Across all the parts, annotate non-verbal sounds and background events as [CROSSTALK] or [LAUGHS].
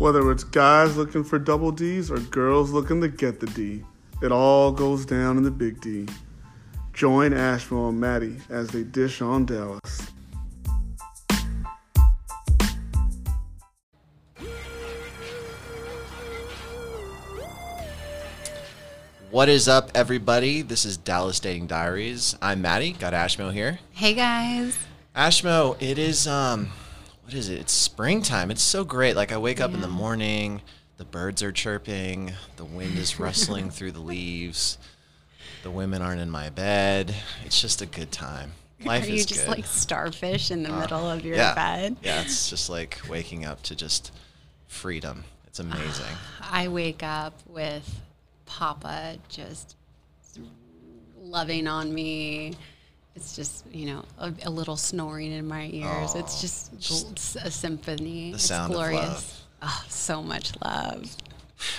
Whether it's guys looking for double D's or girls looking to get the D, it all goes down in the Big D. Join Asheville and Matty as they dish on Dallas. What is up, everybody? This is Dallas Dating Diaries. I'm Matty. Got Ashmo here. Hey guys. Ashmo, it is um, what is it? It's springtime. It's so great. Like I wake up in the morning, the birds are chirping, the wind is rustling [LAUGHS] through the leaves, the women aren't in my bed. It's just a good time. Life Are you is just good. Uh, like starfish in the middle of your yeah, bed? yeah. It's just like waking up to just freedom. It's [SIGHS] amazing. I wake up with Papa just loving on me. It's just, you know, a, a little snoring in my ears. it's just, gl- a symphony. the it's sound of glorious. love. Oh, so much love.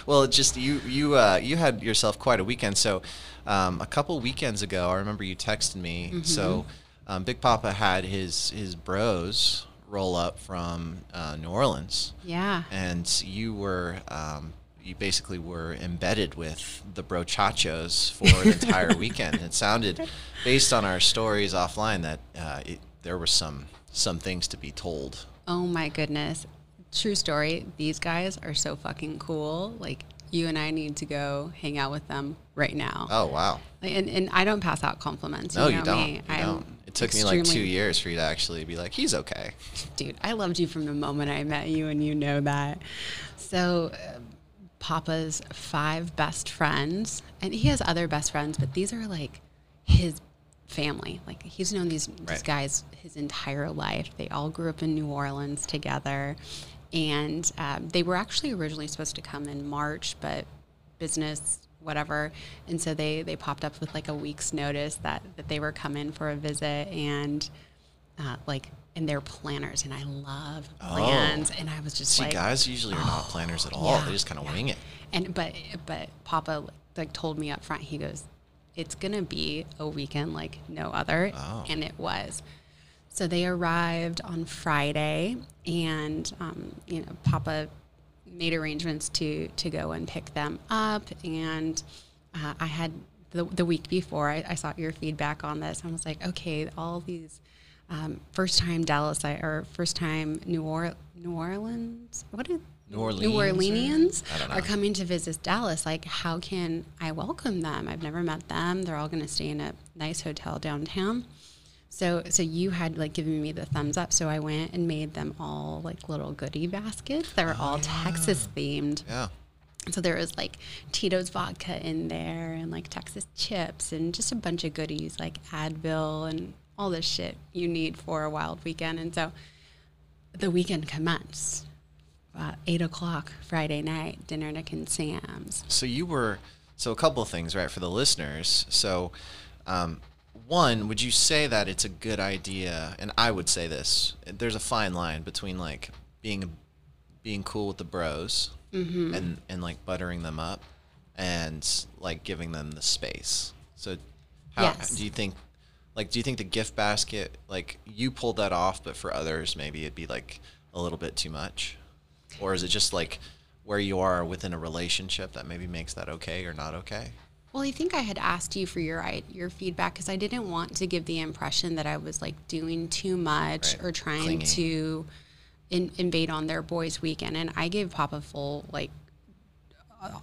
Well, it just you you uh, you had yourself quite a weekend. So um, a couple weekends ago, I remember you texted me. So um, Big Papa had his his bros roll up from uh, New Orleans, Yeah. and you were. Um, you basically were embedded with the brochachos for an entire [LAUGHS] weekend. It sounded, based on our stories offline, that uh, it, there were some some things to be told. Oh my goodness. True story. These guys are so fucking cool. Like, you and I need to go hang out with them right now. Oh wow! Like, And, and I don't pass out compliments. No, you, you don't. You don't. It took me like two years for you to actually be like, he's okay. Dude, I loved you from the moment I met you, and you know that. So, uh, Papa's five best friends, and he has other best friends, but these are like his family. Like he's known these, these guys his entire life. They all grew up in New Orleans together, and um, they were actually originally supposed to come in March, but business whatever and so they they popped up with like a week's notice that that they were coming for a visit and uh, like and they're planners and I love plans and I was just See, like guys usually are not planners at all. yeah, they just kind of yeah. wing it. and but but Papa like told me up front he goes it's gonna be a weekend like no other Oh. and it was so they arrived on Friday and um, you know Papa made arrangements to to go and pick them up and uh, I had the, the week before I, I saw your feedback on this and I was like okay all these um, first time Dallas or first time New, or- New Orleans what New Orleans New Orleanians I don't are coming to visit Dallas. Like, how can I welcome them? I've never met them. They're all going to stay in a nice hotel downtown. So, so you had like given me the thumbs up. So I went and made them all like little goodie baskets. They were all Texas themed. Yeah. So there was like Tito's vodka in there and like Texas chips and just a bunch of goodies like Advil and all this shit you need for a wild weekend. And so the weekend commenced. Uh, eight o'clock Friday night, dinner Nick and Sam's. So you were so a couple of things, right, for the listeners. So, um, one, would you say that it's a good idea? And I would say this: there's a fine line between like being being cool with the bros and and like buttering them up, and like giving them the space. So, how Yes. do you think? Like, do you think the gift basket, like you pulled that off, but for others, maybe it'd be like a little bit too much? Or is it just like where you are within a relationship that maybe makes that okay or not okay? Well, I think I had asked you for your your feedback because I didn't want to give the impression that I was like doing too much Right. or trying Clingy. to in, invade on their boys' weekend. And I gave Papa full like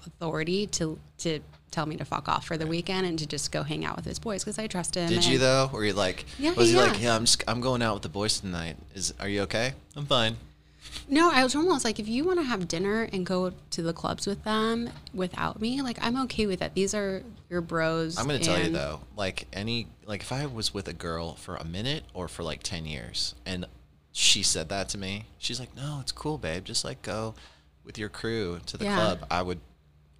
authority to to tell me to fuck off for the weekend and to just go hang out with his boys because I trust him. Did you though? Were you like, Yeah, was he yeah. like, yeah, I'm just, I'm going out with the boys tonight. Is, are you okay? I'm fine. No, I was almost like if you want to have dinner and go to the clubs with them without me, like I'm okay with that. These are your bros. I'm gonna tell you though, like any, like if I was with a girl for a minute or for like ten years, and she said that to me, she's like, no, it's cool, babe. Just like go with your crew to the Yeah. club. I would,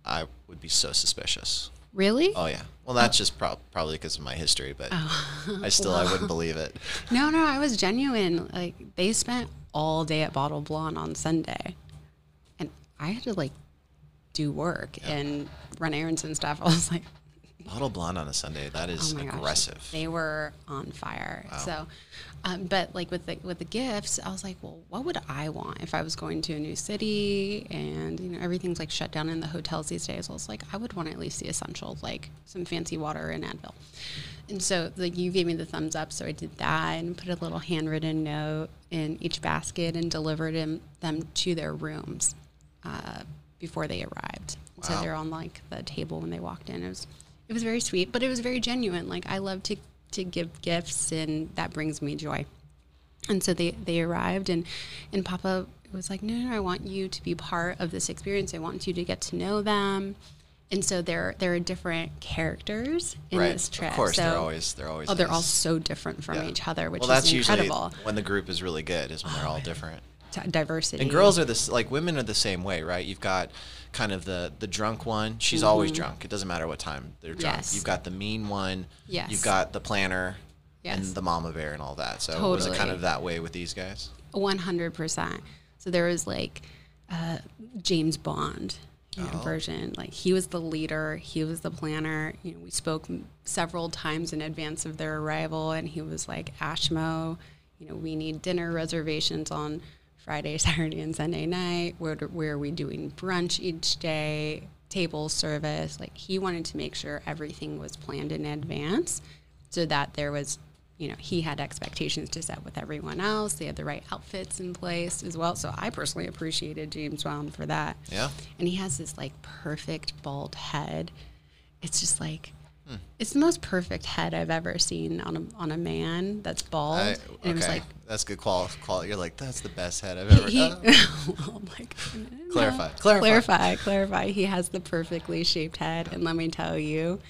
I would be so suspicious. Really? Oh yeah. Well, that's just prob- probably because of my history, but Oh. I still I wouldn't [LAUGHS] believe it. No, no, I was genuine. Like they spent all day at Bottle Blonde on Sunday, and I had to like do work and run errands and stuff. [LAUGHS] I was like, Bottle blonde on a Sunday. That is Oh my gosh, aggressive. They were on fire. So, um, but like with the with the gifts, I was like, well, what would I want if I was going to a new city and you know everything's like shut down in the hotels these days? I was like, I would want at least the essentials, like some fancy water and Advil. And so, like you gave me the thumbs up, so I did that and put a little handwritten note in each basket and delivered them them to their rooms uh, before they arrived. So they're on like the table when they walked in. It was it was very sweet, but it was very genuine. Like I love to to give gifts, and that brings me joy. And so they they arrived, and and Papa was like, no, no, I want you to be part of this experience. I want you to get to know them. And so there there are different characters in right. this trip. Of course, so, they're always they're always. oh, they're all so different from Yeah. each other, which well, that's is incredible. usually when the group is really good. Is when they're oh, all different. Diversity And girls are this like women are the same way, right? You've got kind of the the drunk one. She's always drunk. It doesn't matter what time they're drunk. Mm-hmm. Yes. You've got the mean one. Yes. You've got the planner. Yes. And the mama bear and all that. So was it kind of that way with these guys? One hundred percent. So there was like uh, James Bond you know, Oh. version. Like he was the leader. He was the planner. You know, we spoke several times in advance of their arrival, and he was like, "Ashmo, you know, we need dinner reservations on Friday, [LAUGHS] Saturday, and Sunday night. Where do- where are we doing brunch each day? Table service. Like he wanted to make sure everything was planned in advance, so that there was you know, he had expectations to set with everyone else. They had the right outfits in place as well. So I personally appreciated James Bond for that. Yeah. And he has this like perfect bald head. It's just like Hmm. it's the most perfect head I've ever seen on a on a man that's bald. I, and it was like that's good quality. You're like that's the best head I've ever. he, uh, well, I'm like, no. Clarify, clarify. clarify, clarify. He has the perfectly shaped head, and let me tell you,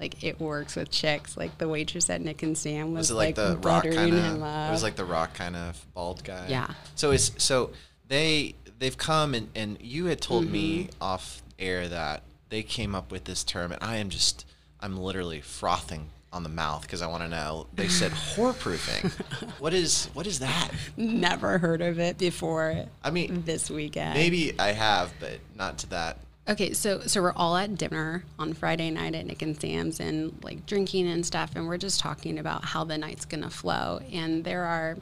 like it works with chicks. Like the waitress at Nick and Sam was, was it like, the rock kind him of? It was like the rock kind of bald guy. Yeah. So is so they they've come and and you had told me Mm-hmm. off air that they came up with this term and I am just I'm literally frothing on the mouth because I want to know. They said [LAUGHS] whore proofing. what is what is that? Never heard of it before. I mean, this weekend. maybe I have, but not to that. Okay, so so we're all at dinner on Friday night at Nick and Sam's and like drinking and stuff, and we're just talking about how the night's gonna flow. And there are,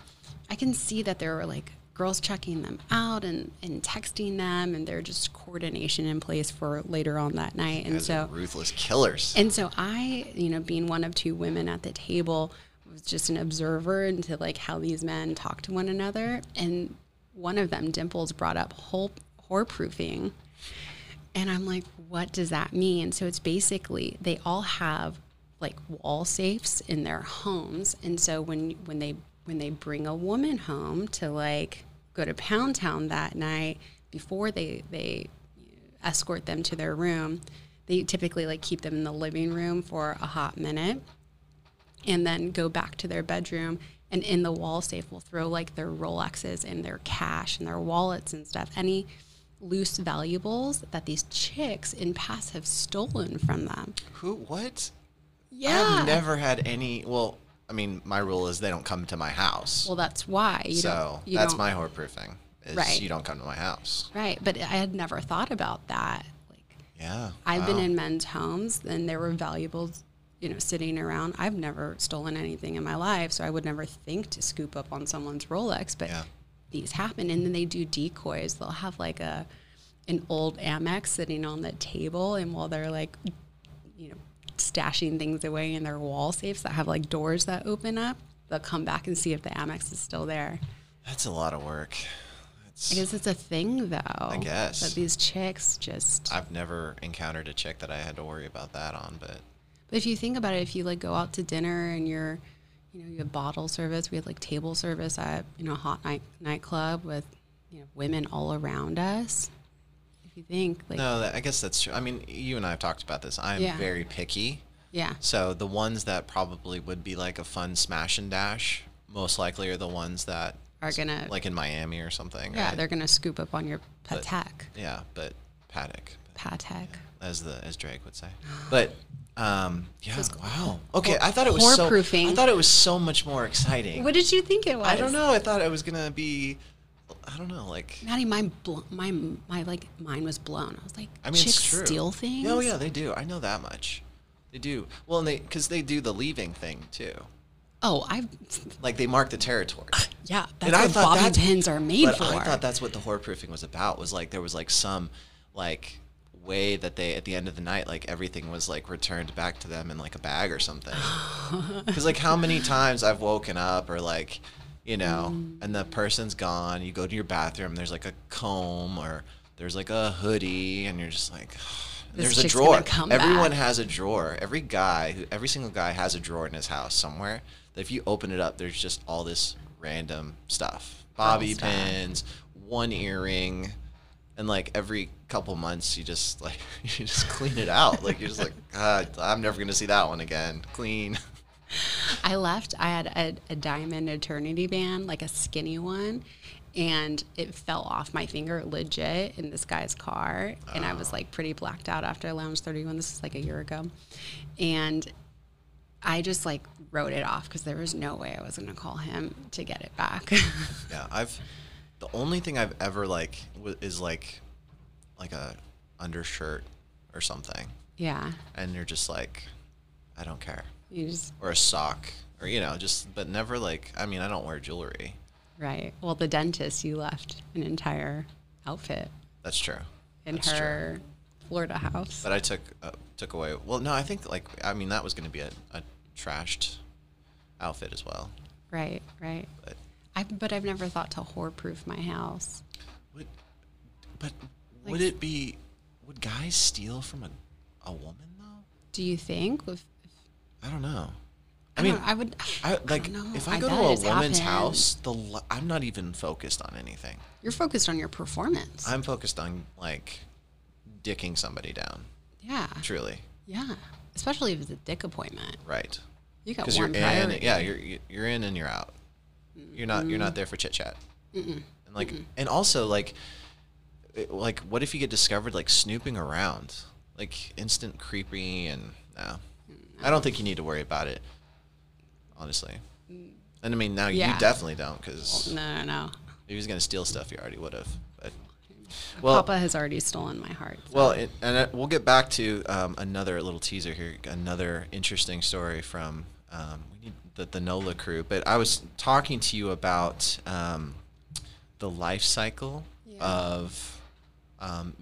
I can see that there were like girls checking them out and and texting them, and they're just coordination in place for later on that night. And so ruthless killers. and so I, you know, being one of two women at the table, was just an observer into like how these men talk to one another. And one of them, Dimples, brought up whole whore proofing. And I'm like, what does that mean? So it's basically they all have like wall safes in their homes. And so when when they when they bring a woman home to like go to Pound Town that night before they they escort them to their room, they typically like keep them in the living room for a hot minute and then go back to their bedroom and in the wall safe will throw like their Rolexes and their cash and their wallets and stuff. Any loose valuables that these chicks in past have stolen from them. Who? What? Yeah. I've never had any. Well, I mean, my rule is they don't come to my house. Well, that's why. You so you that's my whore proofing. Is Right. you don't come to my house. Right. But I had never thought about that. Like, Yeah. I've been in men's homes and there were valuables, you know, sitting around. I've never stolen anything in my life, so I would never think to scoop up on someone's Rolex. But Yeah. these happen, and then they do decoys. They'll have like a an old Amex sitting on the table, and while they're like, you know, stashing things away in their wall safes that have like doors that open up, they'll come back and see if the Amex is still there. That's a lot of work. It's, I guess it's a thing, though. I guess. that these chicks just. I've never encountered a chick that I had to worry about that on, but But if you think about it, if you like go out to dinner and you're, you know, you have bottle service, we had like table service at you know a hot night nightclub with you know women all around us. You think like no, that, I guess that's true. I mean, you and I have talked about this. I'm Yeah. very picky. yeah, So the ones that probably would be like a fun smash and dash, most likely are the ones that are gonna like in Miami or something. yeah right? they're gonna scoop up on your But- patek yeah, but paddock, patek. as the as Drake would say. But um, yeah, wow. Okay, I thought it was so. whore-proofing. I thought it was so much more exciting. What did you think it was? I don't know. I thought it was gonna be. I don't know, like. Matty, my my my like mine was blown. I was like, I mean, chicks steal things. Oh yeah, they do. I know that much. They do. Well, and they because they do the leaving thing too. Oh, I Like they mark the territory. Ah, yeah, And that's I what thought bobby pins are made but for. I thought that's what the whore proofing was about. Was like there was like some like way that they at the end of the night like everything was like returned back to them in like a bag or something. [LAUGHS] Because like how many times I've woken up or like you know Mm. and the person's gone. You go to your bathroom. There's like a comb or there's like a hoodie and you're just like. [SIGHS] There's a drawer. Everyone back. has a drawer. Every guy, who, every single guy has a drawer in his house somewhere. That if you open it up, there's just all this random stuff, bobby stuff. pins, one earring, and like every couple months, you just like [LAUGHS] you just clean it out. Like you're just like, God, I'm never gonna see that one again. Clean. [LAUGHS] I left. I had a, a diamond eternity band, like a skinny one, and it fell off my finger legit in this guy's car. And I was ah. like pretty blacked out after Lounge 31. This is like a year ago. And I just like wrote it off because there was no way I was going to call him to get it back. [LAUGHS] Yeah, I've the only thing I've ever like w- is like like a undershirt or something, yeah. and you're just like, I don't care. You just, or a sock or you know just but never like i mean i don't wear jewelry right. Well, the dentist, you left an entire outfit that's true in That's true. her Florida house. but i took uh, took away well no i think like i mean that was going to be a, a trashed outfit as well right, right. but I, but I've never thought to whore proof my house. would but Like- would it be would guys steal from a, a woman though Do you think? If, i don't know i, I, mean I would. I, I like know. if I go to a woman's happened. house, the I'm not even focused on anything. you're focused on your performance. I'm focused on like dicking somebody down. yeah, Truly, yeah. Especially if it's a dick appointment. right? You got because you're one in. Yeah, you're you- you're in and you're out. You're not you're not there for chit chat. And like and also like it- like what if you get discovered like snooping around, like instant creepy and no, I don't think you need to worry about it. Honestly, and I mean now you definitely don't because No, no, no. if he was gonna steal stuff, you already would have. But well, Papa has already stolen my heart. well, it, and uh, we'll get back to um, another little teaser here, another interesting story from um, we need the, the NOLA crew. But I was talking to you about um, the life cycle Yeah. of um,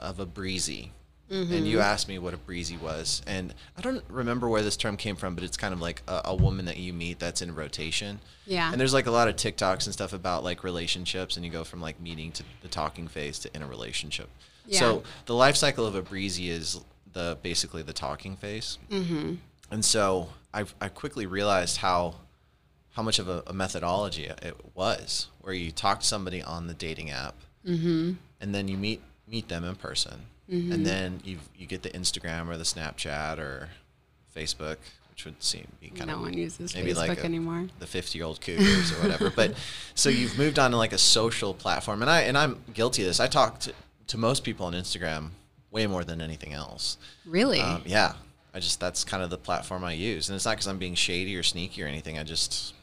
of a breezy. And Mm-hmm. you asked me what a breezy was, and I don't remember where this term came from, but it's kind of like a, a woman that you meet that's in rotation. Yeah. And there's like a lot of TikToks and stuff about like relationships, and you go from like meeting to the talking phase to in a relationship. Yeah. So the life cycle of a breezy is the basically the talking phase. Mm-hmm. And so I I quickly realized how how much of a, a methodology it was, where you talk to somebody on the dating app, Mm-hmm. and then you meet meet them in person, and then you you get the Instagram or the Snapchat or Facebook, which would seem be kind no of one uses maybe Facebook like a- anymore. the 50 year old cougars or whatever. But [LAUGHS] so you've moved on to like a social platform, and I and I'm guilty of this. I talk to, to most people on Instagram way more than anything else. Really? Um, yeah, I just that's kind of the platform I use, and it's not because I'm being shady or sneaky or anything. I just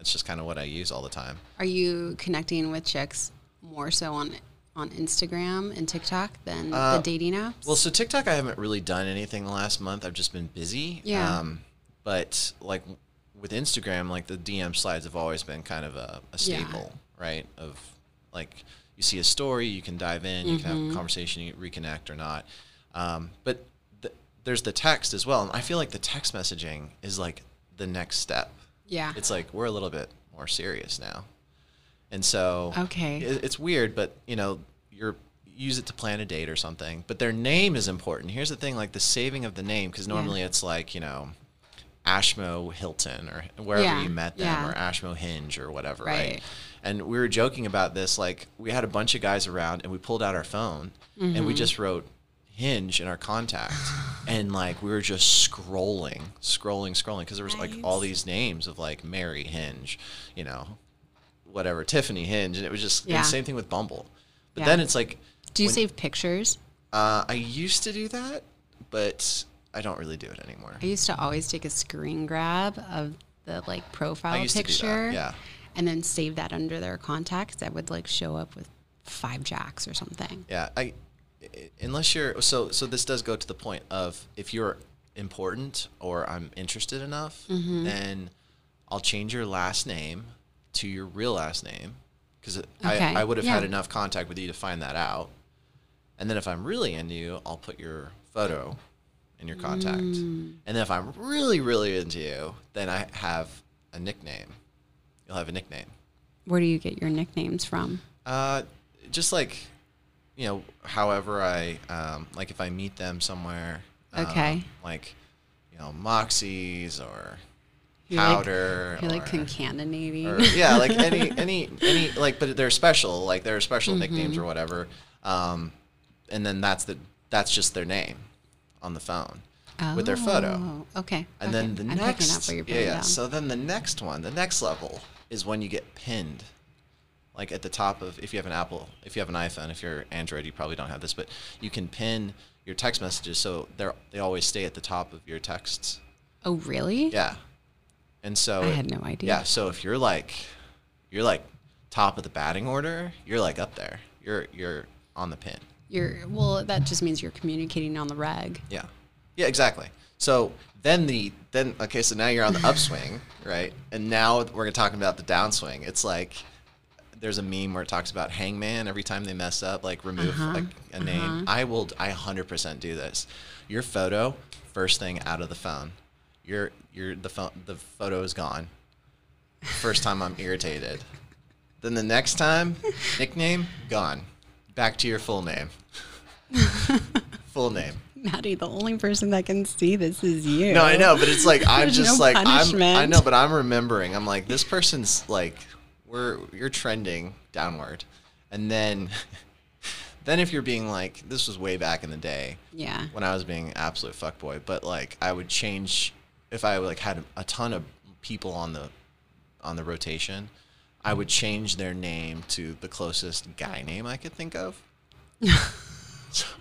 it's just kind of what I use all the time. Are you connecting with chicks more so on on Instagram and TikTok than Uh, the dating apps? Well, so TikTok, I haven't really done anything the last month. I've just been busy. Yeah. Um, but like with Instagram, like the DM slides have always been kind of a, a Yeah. staple, right? Of like you see a story, you can dive in, you can Mm-hmm. have a conversation, you reconnect or not. Um, but th- there's the text as well, and I feel like the text messaging is like the next step. yeah. It's like we're a little bit more serious now, and so Okay. it- it's weird, but you know, you're use it to plan a date or something. But their name is important. Here's the thing: like the saving of the name, because normally it's like you know, Ashmo Hilton or wherever Yeah, you met them, yeah. or Ashmo Hinge or whatever, right. Right. And we were joking about this. Like we had a bunch of guys around, and we pulled out our phone, and Mm-hmm. we just wrote Hinge in our contact, [SIGHS] and like we were just scrolling, scrolling, scrolling, because there was like all these names of like Mary Hinge, you know, whatever Tiffany Hinge, and it was just Yeah. same thing with Bumble. But Yeah. then it's like, Do you when- save pictures? uh, I used to do that, but I don't really do it anymore. I used to always take a screen grab of the like profile used to do that, picture, yeah. and then save that under their contacts. That would like show up with five jacks or something. Yeah, I i- unless you're so so this does go to the point of if you're important or I'm interested enough, Mm-hmm. then I'll change your last name to your real last name because Okay, I, I would have had enough contact with you to find that out. And then if I'm really into you, I'll put your photo in your contact. Mm. And then if I'm really, really into you, then I have a nickname. You'll have a nickname. Where do you get your nicknames from? Uh, just like, you know, however I um, like if I meet them somewhere. um, Okay. like, you know, Moxie's or You like- Powder. You're like concatenating. or, yeah, like [LAUGHS] any any any like, but they're special. Like they're special Mm-hmm. nicknames or whatever. Um, and then that's the that's just their name on the phone with their photo. Oh, Okay. And okay. then the I'm next, you're yeah, yeah. down. So then the next one, the next level is when you get pinned, like at the top of if you have an Apple, if you have an iPhone, if you're Android, you probably don't have this, but you can pin your text messages so they're they always stay at the top of your texts. oh, really? Yeah, and so I had no idea. Yeah, so if you're like, you're like top of the batting order, you're like up there. You're you're on the pin. You're well. That just means you're communicating on the rag. Yeah. Yeah, exactly. So then the then okay, so now you're on the upswing, [LAUGHS] right? And now we're talking about the downswing. It's like there's a meme where it talks about hangman every time they mess up, like remove Uh-huh, like a name. I will I 100% do this. Your photo first thing out of the phone. Your your the the photo is gone. First time I'm irritated. Then the next time, nickname gone. Back to your full name. [LAUGHS] full name. Matty, the only person that can see this is you. No, I know, but it's like I'm There's just no like I'm. I know, but I'm remembering. I'm like this person's like we're you're trending downward, and then [LAUGHS] then if you're being like this was way back in the day Yeah. when I was being absolute fuckboy, but like I would change if I like had a ton of people on the on the rotation, I would change their name to the closest guy name I could think of. [LAUGHS]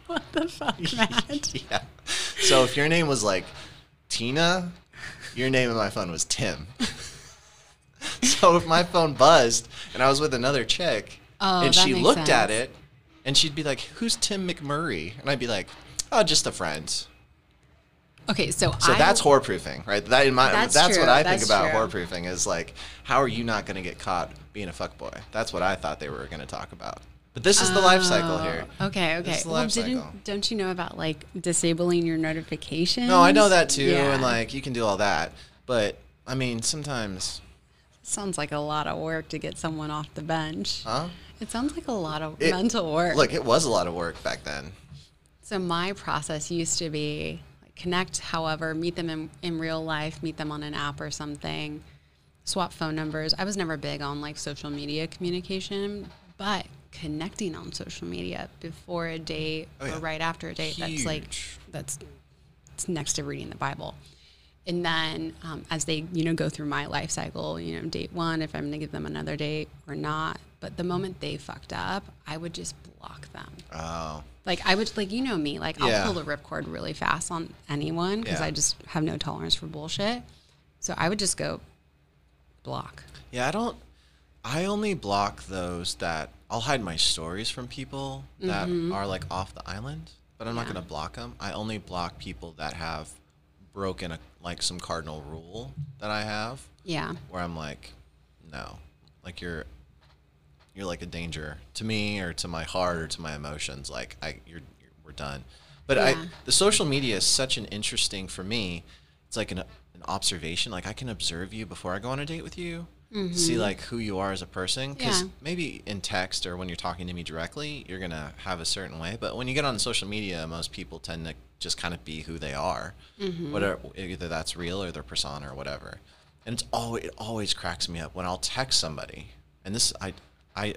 What the fuck, [LAUGHS] Matt? yeah. So if your name was like Tina, your name in my phone was Tim. [LAUGHS] so if my phone buzzed and I was with another chick Oh, and she looked at it and she'd be like, "Who's Tim McMurray?" and I'd be like, "Oh, just a friend." Okay, so So I, that's whore proofing, right? That in my That's that's, what I think about true. whore proofing is like, how are you not going to get caught being a fuckboy? That's what I thought they were going to talk about. But this is the life oh, cycle here. Oh, Okay, This okay. is the Well, didn't cycle. don't you know about like disabling your notifications? No, I know that too, Yeah. and like you can do all that. But I mean, sometimes, sounds like a lot of work to get someone off the bench. huh? It sounds like a lot of It- mental work. Look, it was a lot of work back then. So my process used to be connect, however, meet them in, in real life, meet them on an app or something, swap phone numbers. I was never big on like social media communication, but connecting on social media before a date Oh, yeah. or right after a date, that's like that's it's next to reading the Bible. And then um, as they, you know, go through my life cycle, you know, date one, if I'm going to give them another date or not. But the moment they fucked up, I would just block them. Oh, Like I would like you know me like I'll pull the ripcord really fast on anyone because Yeah. I just have no tolerance for bullshit. So I would just go block. yeah. I don't. I only block those that I'll hide my stories from people that are like off the island, but I'm not Mm-hmm. Yeah. gonna block them. I only block people that have broken a, like some cardinal rule that I have. Yeah. where I'm like, no, like you're, you're like a danger to me or to my heart or to my emotions. Like I, you're, you're we're done. But I, the social media is such an interesting for me. It's like an, an observation. Like I can observe you before I go on a date with you. See mm-hmm. like who you are as a person. Because Yeah. maybe in text or when you're talking to me directly, you're gonna have a certain way. But when you get on social media, most people tend to just kind of be who they are. Mm-hmm. Whatever, either that's real or their persona or whatever. And it's always it always cracks me up when I'll text somebody, and this I I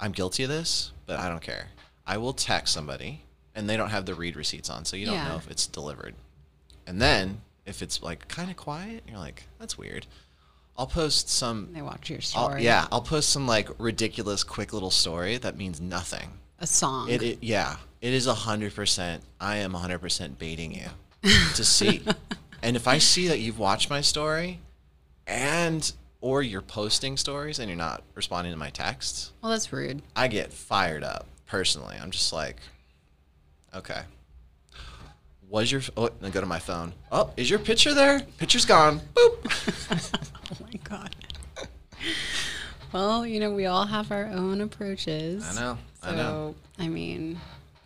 I'm guilty of this, but I don't care. I will text somebody, and they don't have the read receipts on, so you don't Yeah. know if it's delivered. And then if it's like kind of quiet, you're like, that's weird. I'll post some. They watch your I'll, story. yeah, I'll post some like ridiculous, quick little story that means nothing. A song. It, it yeah, it is a hundred percent. I am a hundred percent baiting you to [LAUGHS] see, and if I see that you've watched my story, and or you're posting stories and you're not responding to my texts, well, that's rude. I get fired up personally. I'm just like, okay, Was your oh? Then go to my phone. Oh, is your picture there? Picture's gone. Boop. [LAUGHS] [LAUGHS] Oh my god. well, you know, we all have our own approaches. I know. So, I know. I mean,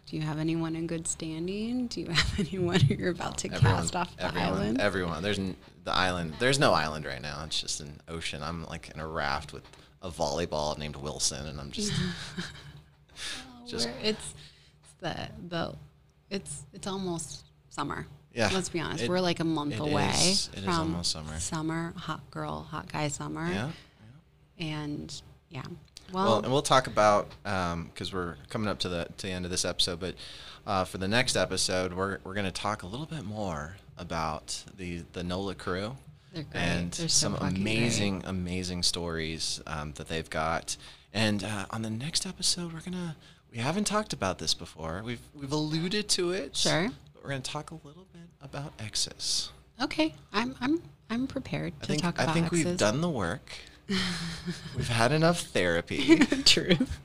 do you have anyone in good standing? Do you have [LAUGHS] anyone who you're about to Everyone, cast off the everyone, island? Everyone. There's n- the island. There's no island right now. It's just an ocean. I'm like in a raft with a volleyball named Wilson, and I'm just [LAUGHS] [LAUGHS] just We're- it's, it's the the it's it's almost summer. Yeah, Let's be honest. it- We're like a month it away is- it is from almost summer. Summer, hot girl, hot guy summer. yeah. And yeah. Well, Well, and we'll talk about because we're coming up to the to the end of this episode, but uh, for the next episode, we're we're going to talk a little bit more about the the NOLA crew They're great. and so some fucking great. amazing amazing stories um, that they've got. And uh, on the next episode, we're gonna we haven't talked about this before. We've we've alluded to it. Sure. But we're gonna talk a little bit about exes. okay, I'm I'm I'm prepared to think talk about. It. I think we've done the work. [LAUGHS] we've had enough therapy. [LAUGHS] Truth.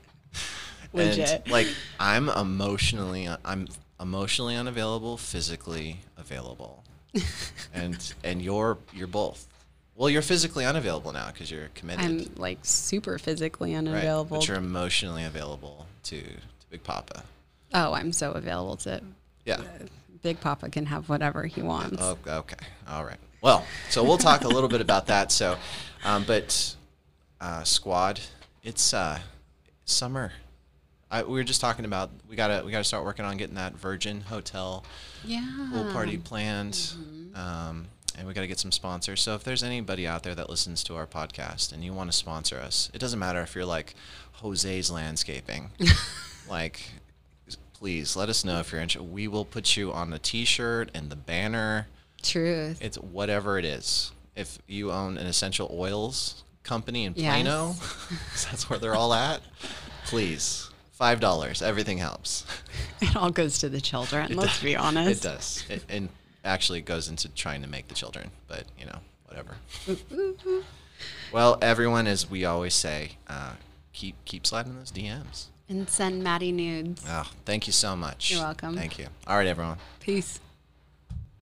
And, like I'm emotionally I'm emotionally unavailable, physically available. [LAUGHS] and and you're you're both. Well, you're physically unavailable now because you're committed. I'm like super physically right? unavailable. But you're emotionally available to, to Big Papa. oh, I'm so available to Yeah. Big Papa can have whatever he wants. Oh, okay. All right. Well, so we'll talk a little bit about that. So, um, but uh, squad, it's uh, summer. I, we were just talking about we gotta we gotta start working on getting that Virgin Hotel yeah. pool party planned, um, and we gotta get some sponsors. So if there's anybody out there that listens to our podcast and you want to sponsor us, it doesn't matter if you're like Jose's Landscaping, [LAUGHS] like. Please let us know if you're interested. We will put you on the T-shirt and the banner. Truth. It's whatever it is. If you own an essential oils company in Yes. [LAUGHS] That's where they're all at, please. Five dollars. Everything helps. [LAUGHS] It all goes to the children. It let's does. be honest. It does. It, and actually it goes into trying to make the children, but you know, whatever. [LAUGHS] well, everyone, as we always say, uh, keep keep sliding those DMs. And send Matty nudes. Oh, thank you so much. You're welcome. Thank you. All right, everyone. Peace.